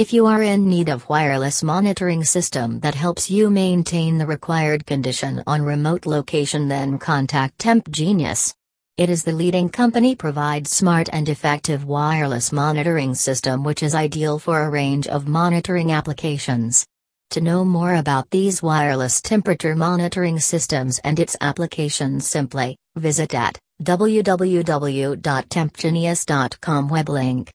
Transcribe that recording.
If you are in need of wireless monitoring system that helps you maintain the required condition on remote location then contact TempGenius. It is the leading company provides smart and effective wireless monitoring system which is ideal for a range of monitoring applications. To know more about these wireless temperature monitoring systems and its applications simply visit at www.tempgenius.com web link.